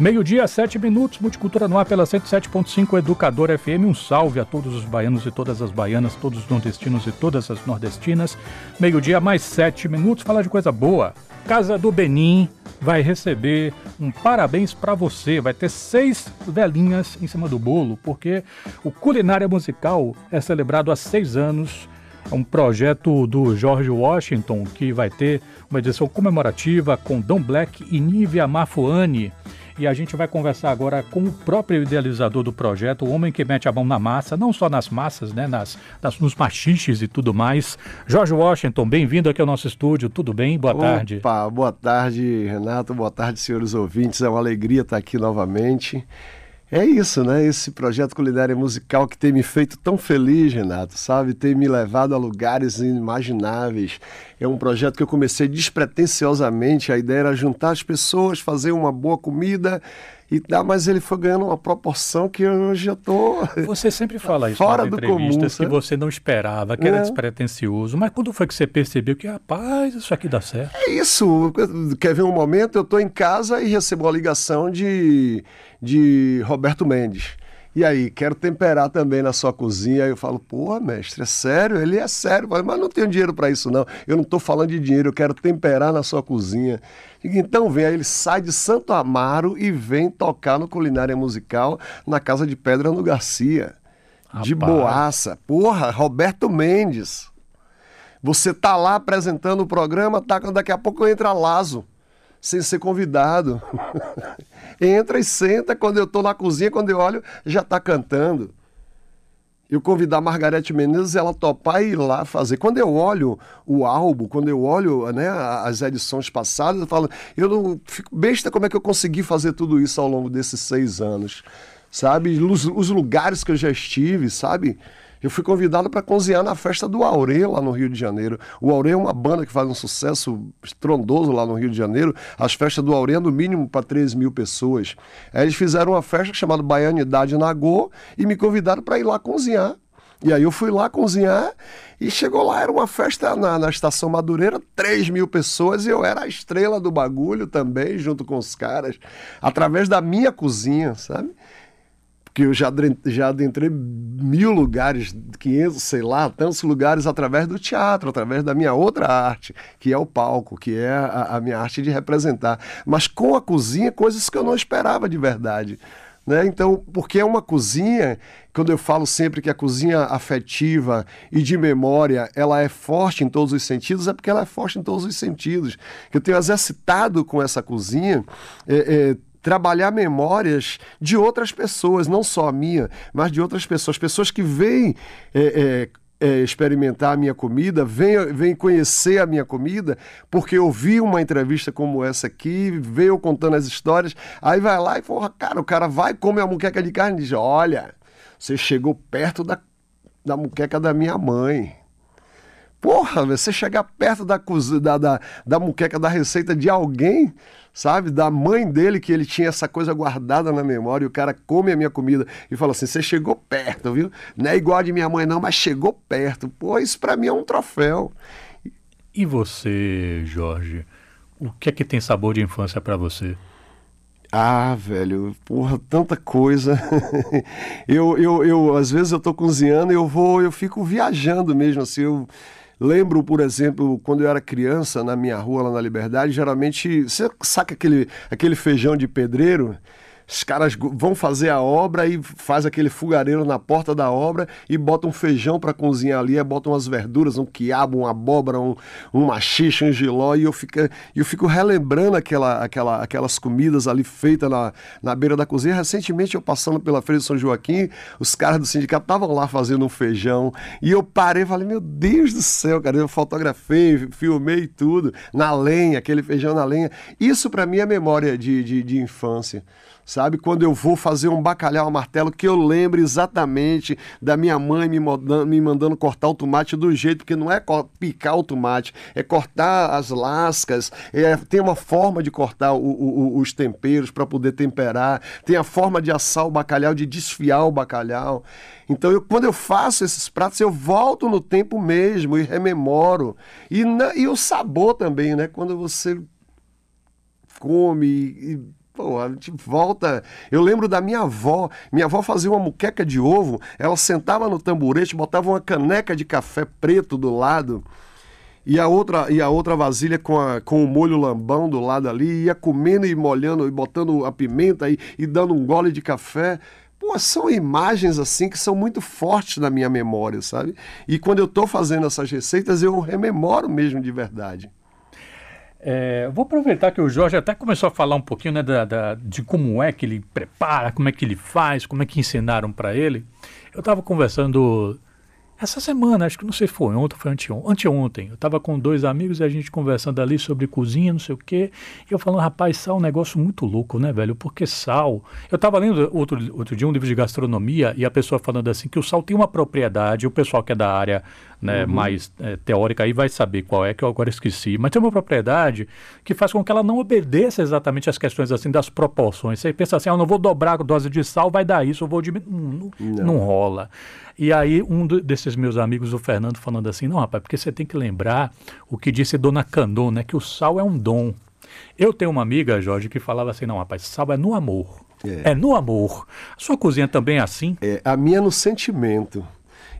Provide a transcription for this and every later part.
Meio-dia, sete minutos, Multicultura no ar pela 107.5 Educador FM. Um salve a todos os baianos e todas as baianas, todos os nordestinos e todas as nordestinas. Meio-dia, mais sete minutos, falar de coisa boa. Casa do Benim vai receber um parabéns para você. Vai ter seis velhinhas em cima do bolo, porque o Culinária Musical é celebrado há seis anos. É um projeto do George Washington que vai ter uma edição comemorativa com Don Black e Nívia Mafuani e a gente vai conversar agora com o próprio idealizador do projeto, o homem que mete a mão na massa, não só nas massas, né, nas, nas nos machiches e tudo mais. Jorge Washington, bem-vindo aqui ao nosso estúdio, tudo bem? Boa Opa, tarde. Opa, boa tarde, Renato, boa tarde, senhores ouvintes, é uma alegria estar aqui novamente. É isso, né? Esse projeto culinária musical que tem me feito tão feliz, Renato, sabe? Tem me levado a lugares inimagináveis. É um projeto que eu comecei despretensiosamente. A ideia era juntar as pessoas, fazer uma boa comida e dar, mas ele foi ganhando uma proporção que hoje eu tô. Você sempre fala isso fora do comum, que você não esperava, que é. era despretensioso. Mas quando foi que você percebeu que, rapaz, isso aqui dá certo? É isso. Quer ver um momento? Eu estou em casa e recebo uma ligação de de Roberto Mendes. E aí, quero temperar também na sua cozinha. Aí eu falo, porra, mestre, é sério? Ele é sério. Mas não tenho dinheiro para isso, não. Eu não estou falando de dinheiro, eu quero temperar na sua cozinha. Então vem, aí ele sai de Santo Amaro e vem tocar no Culinária Musical na Casa de Pedra no Garcia. Rapaz. De boaça. Porra, Roberto Mendes. Você tá lá apresentando o programa, tá, daqui a pouco entra Lazo sem ser convidado. Entra e senta, quando eu estou na cozinha, quando eu olho, já está cantando. Eu convidar a Margarete Menezes, ela topar e ir lá fazer. Quando eu olho o álbum, quando eu olho né, as edições passadas, eu falo, eu não fico besta como é que eu consegui fazer tudo isso ao longo desses seis anos. Sabe? Os, os lugares que eu já estive, sabe? Eu fui convidado para cozinhar na festa do Aure, lá no Rio de Janeiro. O Aure é uma banda que faz um sucesso estrondoso lá no Rio de Janeiro. As festas do Aure é no mínimo para 3 mil pessoas. Aí eles fizeram uma festa chamada Baianidade Nagô e me convidaram para ir lá cozinhar. E aí eu fui lá cozinhar e chegou lá, era uma festa na, na Estação Madureira, 3 mil pessoas, e eu era a estrela do bagulho também, junto com os caras, através da minha cozinha, sabe? Que eu já, já adentrei mil lugares, 500, sei lá, tantos lugares através do teatro, através da minha outra arte, que é o palco, que é a, a minha arte de representar. Mas com a cozinha, coisas que eu não esperava de verdade. Né? Então, porque é uma cozinha, quando eu falo sempre que a cozinha afetiva e de memória, ela é forte em todos os sentidos, é porque ela é forte em todos os sentidos. Eu tenho exercitado com essa cozinha é, é, trabalhar memórias de outras pessoas, não só a minha, mas de outras pessoas, pessoas que vêm é, é, é, experimentar a minha comida, vêm, vêm conhecer a minha comida, porque eu vi uma entrevista como essa aqui, veio contando as histórias, aí vai lá e fala, cara, o cara vai comer a muqueca de carne e diz, olha, você chegou perto da, da muqueca da minha mãe. Porra, você chegar perto da, da, da, da muqueca da receita de alguém, sabe? Da mãe dele, que ele tinha essa coisa guardada na memória, e o cara come a minha comida e fala assim: você chegou perto, viu? Não é igual a de minha mãe, não, mas chegou perto. Pô, isso para mim é um troféu. E você, Jorge? O que é que tem sabor de infância para você? Ah, velho, porra, tanta coisa. eu, eu, eu, às vezes eu tô cozinhando e eu vou, eu fico viajando mesmo, assim, eu Lembro, por exemplo, quando eu era criança, na minha rua lá na Liberdade, geralmente, você saca aquele, aquele feijão de pedreiro? Os caras vão fazer a obra e faz aquele fogareiro na porta da obra e botam feijão para cozinhar ali, botam umas verduras, um quiabo, uma abóbora, um, um machixe, um giló, e eu fico, eu fico relembrando aquela, aquela, aquelas comidas ali feitas na, na beira da cozinha. Recentemente, eu passando pela Feira de São Joaquim, os caras do sindicato estavam lá fazendo um feijão, e eu parei e falei, meu Deus do céu, cara, eu fotografei, filmei tudo, na lenha, aquele feijão na lenha. Isso para mim é memória de, de, de infância sabe? Quando eu vou fazer um bacalhau a martelo, que eu lembre exatamente da minha mãe me mandando, me mandando cortar o tomate do jeito, porque não é picar o tomate, é cortar as lascas, é, tem uma forma de cortar o, o, os temperos para poder temperar, tem a forma de assar o bacalhau, de desfiar o bacalhau. Então, eu, quando eu faço esses pratos, eu volto no tempo mesmo e rememoro. E, na, e o sabor também, né? Quando você come e pô, a gente volta. Eu lembro da minha avó. Minha avó fazia uma muqueca de ovo, ela sentava no tamborete, botava uma caneca de café preto do lado. E a outra, e a outra vasilha com, a, com o molho lambão do lado ali, ia comendo e molhando, e botando a pimenta e, e dando um gole de café. Pô, são imagens assim que são muito fortes na minha memória, sabe? E quando eu estou fazendo essas receitas, eu rememoro mesmo de verdade. É, vou aproveitar que o Jorge até começou a falar um pouquinho né, da, da, de como é que ele prepara, como é que ele faz, como é que ensinaram para ele. Eu estava conversando essa semana, acho que não sei se foi ontem foi anteontem, anteontem, eu estava com dois amigos e a gente conversando ali sobre cozinha, não sei o quê, e eu falando, rapaz, sal é um negócio muito louco, né, velho? Porque sal. Eu estava lendo outro, outro dia um livro de gastronomia e a pessoa falando assim que o sal tem uma propriedade, o pessoal que é da área né, uhum. mais é, teórica aí vai saber qual é, que eu agora esqueci, mas tem uma propriedade que faz com que ela não obedeça exatamente às questões assim das proporções. Você pensa assim, ah, eu não vou dobrar a dose de sal, vai dar isso, eu vou diminuir. Não, não. não rola. E aí, um desses meus amigos, o Fernando, falando assim: não, rapaz, porque você tem que lembrar o que disse Dona Candon, né? Que o sal é um dom. Eu tenho uma amiga, Jorge, que falava assim: não, rapaz, sal é no amor. É, é no amor. Sua cozinha também é assim? É, a minha é no sentimento.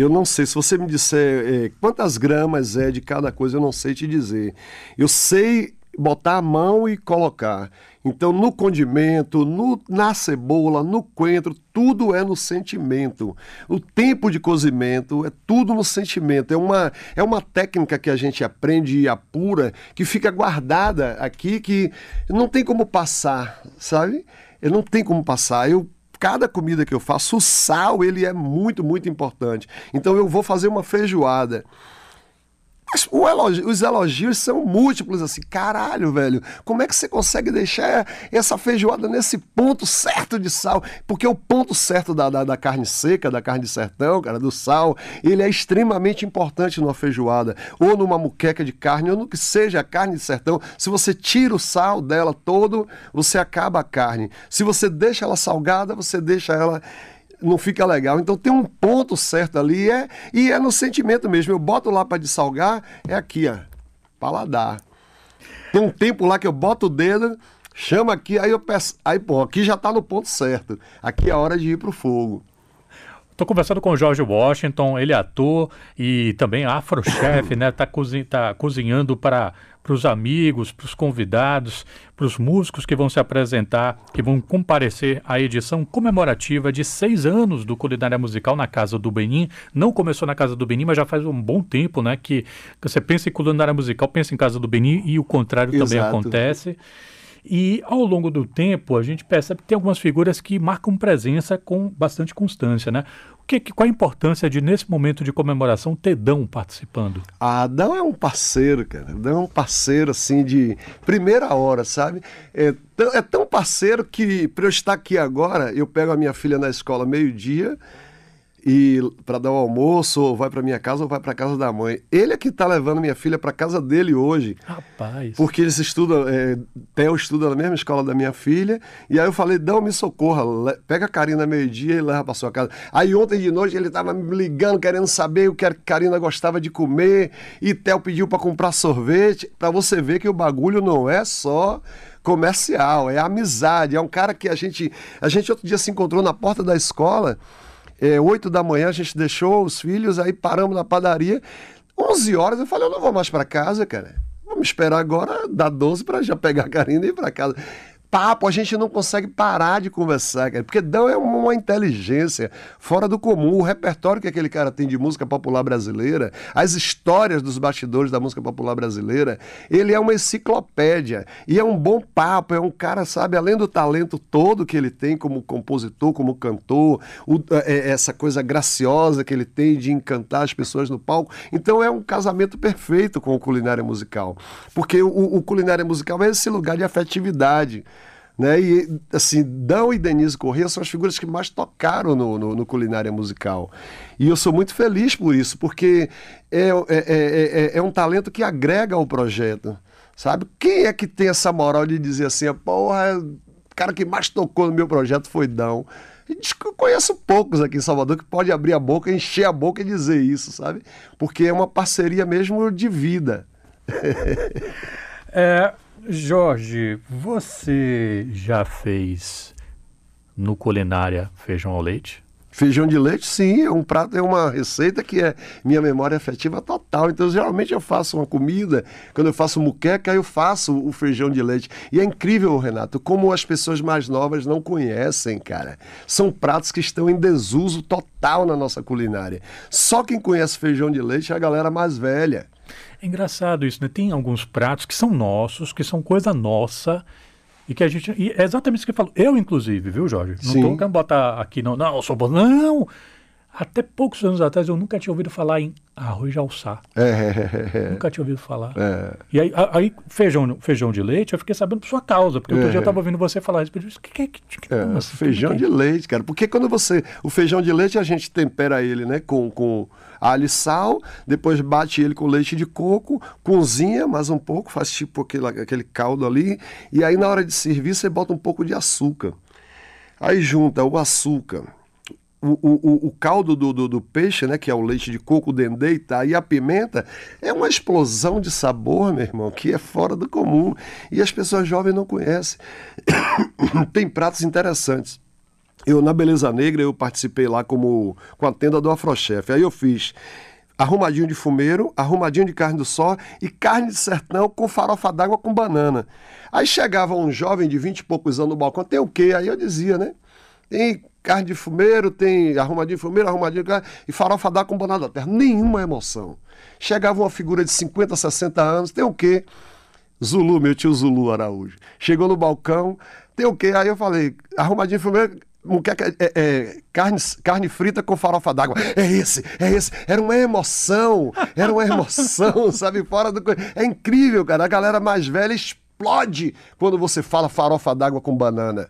Eu não sei, se você me disser é, quantas gramas é de cada coisa, eu não sei te dizer. Eu sei botar a mão e colocar. Então, no condimento, no, na cebola, no coentro, tudo é no sentimento. O tempo de cozimento é tudo no sentimento. É uma, é uma técnica que a gente aprende e apura, que fica guardada aqui, que não tem como passar, sabe? Não tem como passar. Eu cada comida que eu faço, o sal ele é muito, muito importante. Então eu vou fazer uma feijoada. Elogio, os elogios são múltiplos, assim, caralho, velho, como é que você consegue deixar essa feijoada nesse ponto certo de sal? Porque o ponto certo da, da, da, carne seca, da carne de sertão, cara, do sal, ele é extremamente importante numa feijoada, ou numa muqueca de carne, ou no que seja a carne de sertão. Se você tira o sal dela todo, você acaba a carne. Se você deixa ela salgada, você deixa ela não fica legal. Então tem um ponto certo ali é, e é no sentimento mesmo. Eu boto lá para dessalgar, é aqui, ó, paladar. Tem um tempo lá que eu boto o dedo, chama aqui, aí eu peço, aí pô, aqui já está no ponto certo. Aqui é a hora de ir pro fogo. Estou conversando com o George Washington, ele é ator e também afrochef, né? Está tá cozinhando para os amigos, para os convidados, para os músicos que vão se apresentar, que vão comparecer à edição comemorativa de seis anos do Culinária Musical na Casa do Benin. Não começou na Casa do Benin, mas já faz um bom tempo, né? Que, que você pensa em Culinária Musical, pensa em Casa do Benin e o contrário Exato. também acontece. E ao longo do tempo, a gente percebe que tem algumas figuras que marcam presença com bastante constância, né? O que, qual a importância de, nesse momento de comemoração, ter Dão participando? Ah, Dão é um parceiro, cara. Dão é um parceiro, assim, de primeira hora, sabe? É, é tão parceiro que, para eu estar aqui agora, eu pego a minha filha na escola meio-dia e para dar o almoço, ou vai para minha casa ou vai para casa da mãe. Ele é que está levando minha filha para casa dele hoje. Rapaz. Porque eles estudam, é, Theo estuda na mesma escola da minha filha. E aí eu falei, não me socorra, pega a Karina meio-dia e leva para sua casa. Aí ontem de noite ele estava me ligando, querendo saber o que a Karina gostava de comer. E Theo pediu para comprar sorvete. Para você ver que o bagulho não é só comercial, é amizade. É um cara que a gente, a gente outro dia se encontrou na porta da escola é, 8 da manhã a gente deixou os filhos, aí paramos na padaria. 11 horas eu falei, eu não vou mais para casa, cara. Vamos esperar agora dar 12 para já pegar a Karina e ir para casa papo, a gente não consegue parar de conversar, cara, porque Dão é uma inteligência fora do comum. O repertório que aquele cara tem de música popular brasileira, as histórias dos bastidores da música popular brasileira, ele é uma enciclopédia e é um bom papo. É um cara, sabe, além do talento todo que ele tem como compositor, como cantor, o, é, é essa coisa graciosa que ele tem de encantar as pessoas no palco. Então é um casamento perfeito com o culinária musical, porque o, o culinária musical é esse lugar de afetividade. Né? E, assim, Dão e Denise Corrêa são as figuras que mais tocaram no, no, no, culinária musical. E eu sou muito feliz por isso, porque é, é, é, é, um talento que agrega ao projeto, sabe? Quem é que tem essa moral de dizer assim, porra, o cara que mais tocou no meu projeto foi Dão. Eu conheço poucos aqui em Salvador que pode abrir a boca, encher a boca e dizer isso, sabe? Porque é uma parceria mesmo de vida. é, Jorge, você já fez no culinária feijão ao leite? Feijão de leite, sim, é um prato, é uma receita que é minha memória afetiva total. Então, geralmente eu faço uma comida, quando eu faço muqueca, eu faço o feijão de leite. E é incrível, Renato, como as pessoas mais novas não conhecem, cara. São pratos que estão em desuso total na nossa culinária. Só quem conhece feijão de leite é a galera mais velha. É engraçado isso, né? Tem alguns pratos que são nossos, que são coisa nossa, e que a gente. E é exatamente isso que eu falo. Eu, inclusive, viu, Jorge? Não estou querendo botar aqui, não. Não, eu sou bom. Não! Até poucos anos atrás eu nunca tinha ouvido falar em arroz de alçá. É, é, é, nunca tinha ouvido falar. É. E aí, aí, feijão, feijão de leite, eu fiquei sabendo por sua causa, porque outro dia eu estava ouvindo você falar isso. O que, que, que, que assim, Feijão de leite, cara. Porque quando você. O feijão de leite a gente tempera ele, né? Com, com alho e sal, depois bate ele com leite de coco, cozinha mais um pouco, faz tipo aquele, aquele caldo ali, e aí na hora de servir você bota um pouco de açúcar. Aí junta o açúcar o, o, o caldo do, do, do, peixe, né, que é o leite de coco, o dendê e, tá, e a pimenta, é uma explosão de sabor, meu irmão, que é fora do comum. E as pessoas jovens não conhecem. Tem pratos interessantes. Eu, na Beleza Negra, eu participei lá como com a tenda do Afrochef. Aí eu fiz arrumadinho de fumeiro, arrumadinho de carne do sol e carne de sertão com farofa d'água com banana. Aí chegava um jovem de vinte e poucos anos no balcão, tem o quê? Aí eu dizia, né? Tem carne de fumeiro, tem arrumadinho de fumeiro, arrumadinho de carne, e farofa d'água com banana da terra. Nenhuma emoção. Chegava uma figura de 50, 60 anos, tem o quê? Zulu, meu tio Zulu Araújo. Chegou no balcão, tem o quê? Aí eu falei, arrumadinho de fumeiro, muqueca, é, é, carne, carne frita com farofa d'água. É esse, é esse. Era uma emoção, era uma emoção, sabe? Fora do. É incrível, cara. A galera mais velha explode quando você fala farofa d'água com banana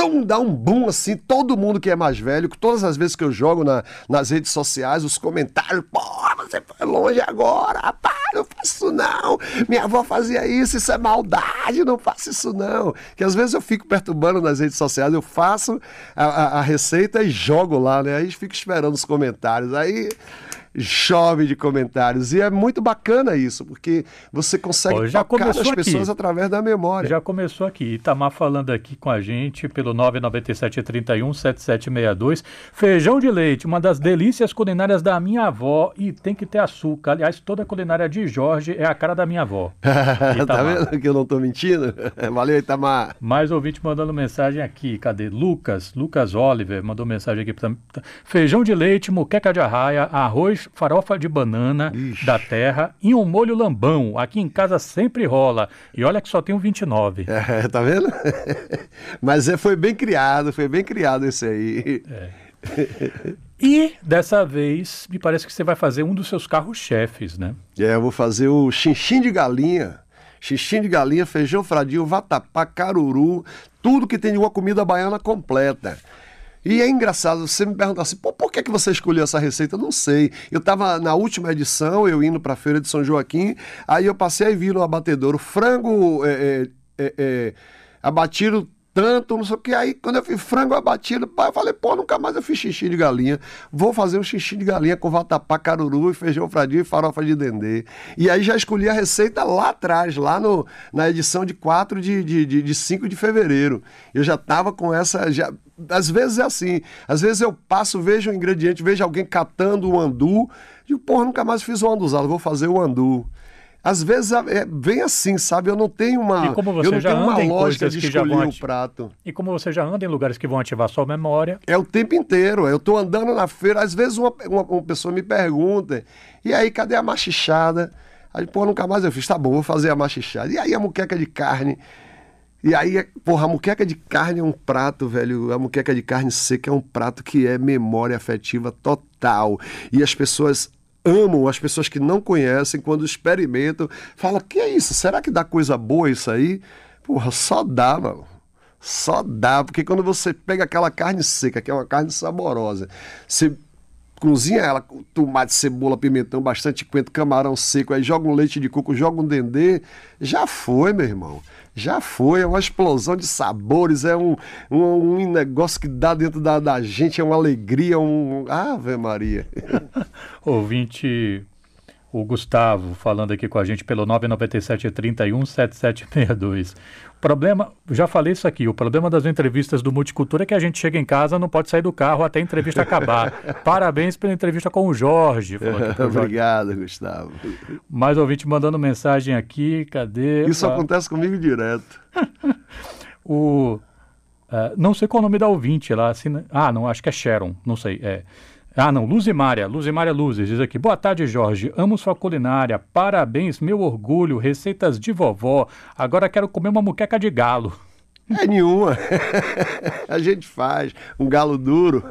pum, dá um boom assim, todo mundo que é mais velho, todas as vezes que eu jogo na, nas redes sociais, os comentários, pô, você foi longe agora, rapaz, não faça isso não, minha avó fazia isso, isso é maldade, não faça isso não. Que às vezes eu fico perturbando nas redes sociais, eu faço a, a, a receita e jogo lá, né? Aí fico esperando os comentários, aí chove de comentários. E é muito bacana isso, porque você consegue já tocar as aqui. pessoas através da memória. Já começou aqui. Itamar falando aqui com a gente pelo 997317762. Feijão de leite, uma das delícias culinárias da minha avó e tem que ter açúcar. Aliás, toda a culinária de Jorge é a cara da minha avó. tá vendo que eu não tô mentindo? Valeu, Itamar. Mais ouvinte mandando mensagem aqui. Cadê? Lucas, Lucas Oliver mandou mensagem aqui. Feijão de leite, muqueca de arraia, arroz farofa de banana Ixi. da terra e um molho lambão. Aqui em casa sempre rola. E olha que só tem um 29. É, tá vendo? Mas é, foi bem criado, foi bem criado esse aí. É. E dessa vez, me parece que você vai fazer um dos seus carros-chefes, né? É, eu vou fazer o chinchim de galinha. Xixim de galinha, feijão fradinho, vatapá, caruru, tudo que tem de uma comida baiana completa. E é engraçado, você me perguntar assim, Pô, por que, que você escolheu essa receita? Eu não sei. Eu estava na última edição, eu indo para a Feira de São Joaquim, aí eu passei e vi no abatedouro frango é, é, é, é abatido tanto, não sei o que. Aí, quando eu fiz frango abatido, eu falei, pô, nunca mais eu fiz xixi de galinha. Vou fazer um xixi de galinha com vatapá, caruru, feijão fradinho e farofa de dendê. E aí já escolhi a receita lá atrás, lá no, na edição de 4 de, de, de, de 5 de fevereiro. Eu já tava com essa. Já, às vezes é assim. Às vezes eu passo, vejo o ingrediente, vejo alguém catando o andu. Digo, porra, nunca mais fiz um anduzado, vou fazer o andu às vezes é, vem assim, sabe? Eu não tenho uma, eu não já tenho uma lógica de escolher o prato. E como você já anda em lugares que vão ativar sua memória. É o tempo inteiro. Eu estou andando na feira, às vezes uma, uma, uma, pessoa me pergunta, e aí, cadê a machichada? Aí, pô, nunca mais eu fiz. Tá bom, vou fazer a machichada. E aí a muqueca de carne. E aí, porra, a muqueca de carne é um prato, velho. A muqueca de carne seca é um prato que é memória afetiva total. E as pessoas amam as pessoas que não conhecem, quando experimentam, fala, que é isso? Será que dá coisa boa isso aí? Porra, só dá, mano. Só dá, porque quando você pega aquela carne seca, que é uma carne saborosa, você cozinha ela com tomate, cebola, pimentão, bastante coentro, camarão seco, aí joga um leite de coco, joga um dendê, já foi, meu irmão. Já foi, é uma explosão de sabores, é um, um, um negócio que dá dentro da, da gente, é uma alegria, um. Ave Maria! Ouvinte o Gustavo falando aqui com a gente pelo 997 31 7762. O problema, já falei isso aqui, o problema das entrevistas do Multicultura é que a gente chega em casa não pode sair do carro até a entrevista acabar. Parabéns pela entrevista com o Jorge. Jorge. Obrigado, Gustavo. Mais ouvinte mandando mensagem aqui, cadê? Isso acontece comigo direto. o, uh, não sei qual é o nome da ouvinte, assina, ah, não, acho que é Sharon, não sei, é... Ah, não, Luzimária, Luzimária Luzes, diz aqui. Boa tarde, Jorge. Amo sua culinária. Parabéns, meu orgulho. Receitas de vovó. Agora quero comer uma muqueca de galo. É nenhuma. a gente faz um galo duro.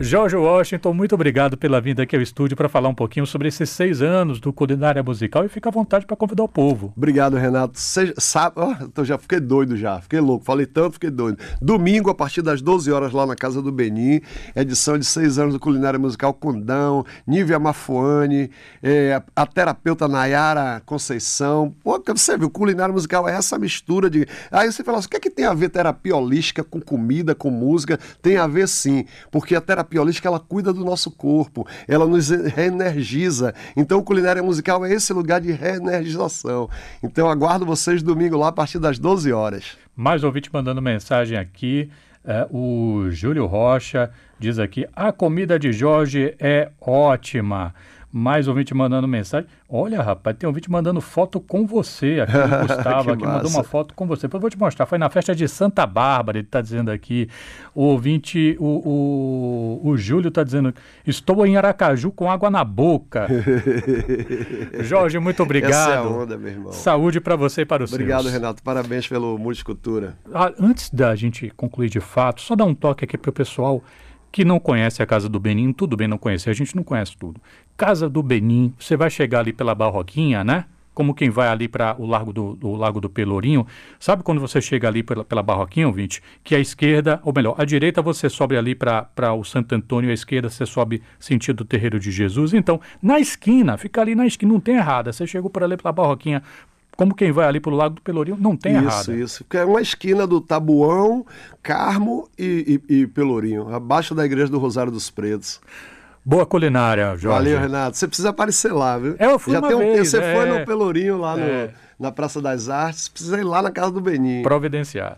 Jorge Washington, muito obrigado pela vinda aqui ao estúdio para falar um pouquinho sobre esses seis anos do Culinária Musical e fica à vontade para convidar o povo. Obrigado, Renato. Seja, sabe, oh, já fiquei doido já, fiquei louco, falei tanto, fiquei doido. Domingo, a partir das 12 horas, lá na Casa do Benin, edição de seis anos do Culinária Musical Condão, Nívia Mafuane, é, a terapeuta Nayara Conceição. Pô, você viu, Culinária Musical é essa mistura de. Aí você fala assim, o que é que tem a ver terapia holística com comida, com música? Tem a ver sim, porque a terapia holística ela cuida do nosso corpo, ela nos reenergiza. Então, Culinária Musical é esse lugar de reenergização. Então, aguardo vocês domingo lá a partir das 12 horas. Mais ouvinte mandando mensagem aqui. É, o Júlio Rocha diz aqui: a comida de Jorge é ótima mais ouvinte mandando mensagem. Olha, rapaz, tem ouvinte mandando foto com você aqui. O Gustavo aqui massa. mandou uma foto com você. Depois eu vou te mostrar. Foi na festa de Santa Bárbara, ele está dizendo aqui. O ouvinte, o, o, o Júlio está dizendo: Estou em Aracaju com água na boca. Jorge, muito obrigado. Essa é a onda, meu irmão. Saúde para você e para os Obrigado, seus. Renato. Parabéns pelo Multicultura. Ah, antes da gente concluir de fato, só dar um toque aqui para o pessoal que não conhece a Casa do Benin, tudo bem não conhecer, a gente não conhece tudo. Casa do Benin, você vai chegar ali pela Barroquinha, né? Como quem vai ali para o Largo do, do, Lago do Pelourinho. Sabe quando você chega ali pela, pela Barroquinha, ouvinte? Que à esquerda, ou melhor, à direita você sobe ali para o Santo Antônio, à esquerda você sobe sentido Terreiro de Jesus. Então, na esquina, fica ali na esquina, não tem errada. Você chegou por ali pela Barroquinha, como quem vai ali para o Lago do Pelourinho, não tem isso, errado. Isso, isso. É uma esquina do Tabuão, Carmo e, e, e, Pelourinho, abaixo da Igreja do Rosário dos Pretos. Boa culinária, Jorge. Valeu, Renato. Você precisa aparecer lá, viu? É, eu fui Já uma tem um vez, Você é... foi no Pelourinho, lá no, é. na Praça das Artes, precisa ir lá na Casa do Beninho. Providenciar.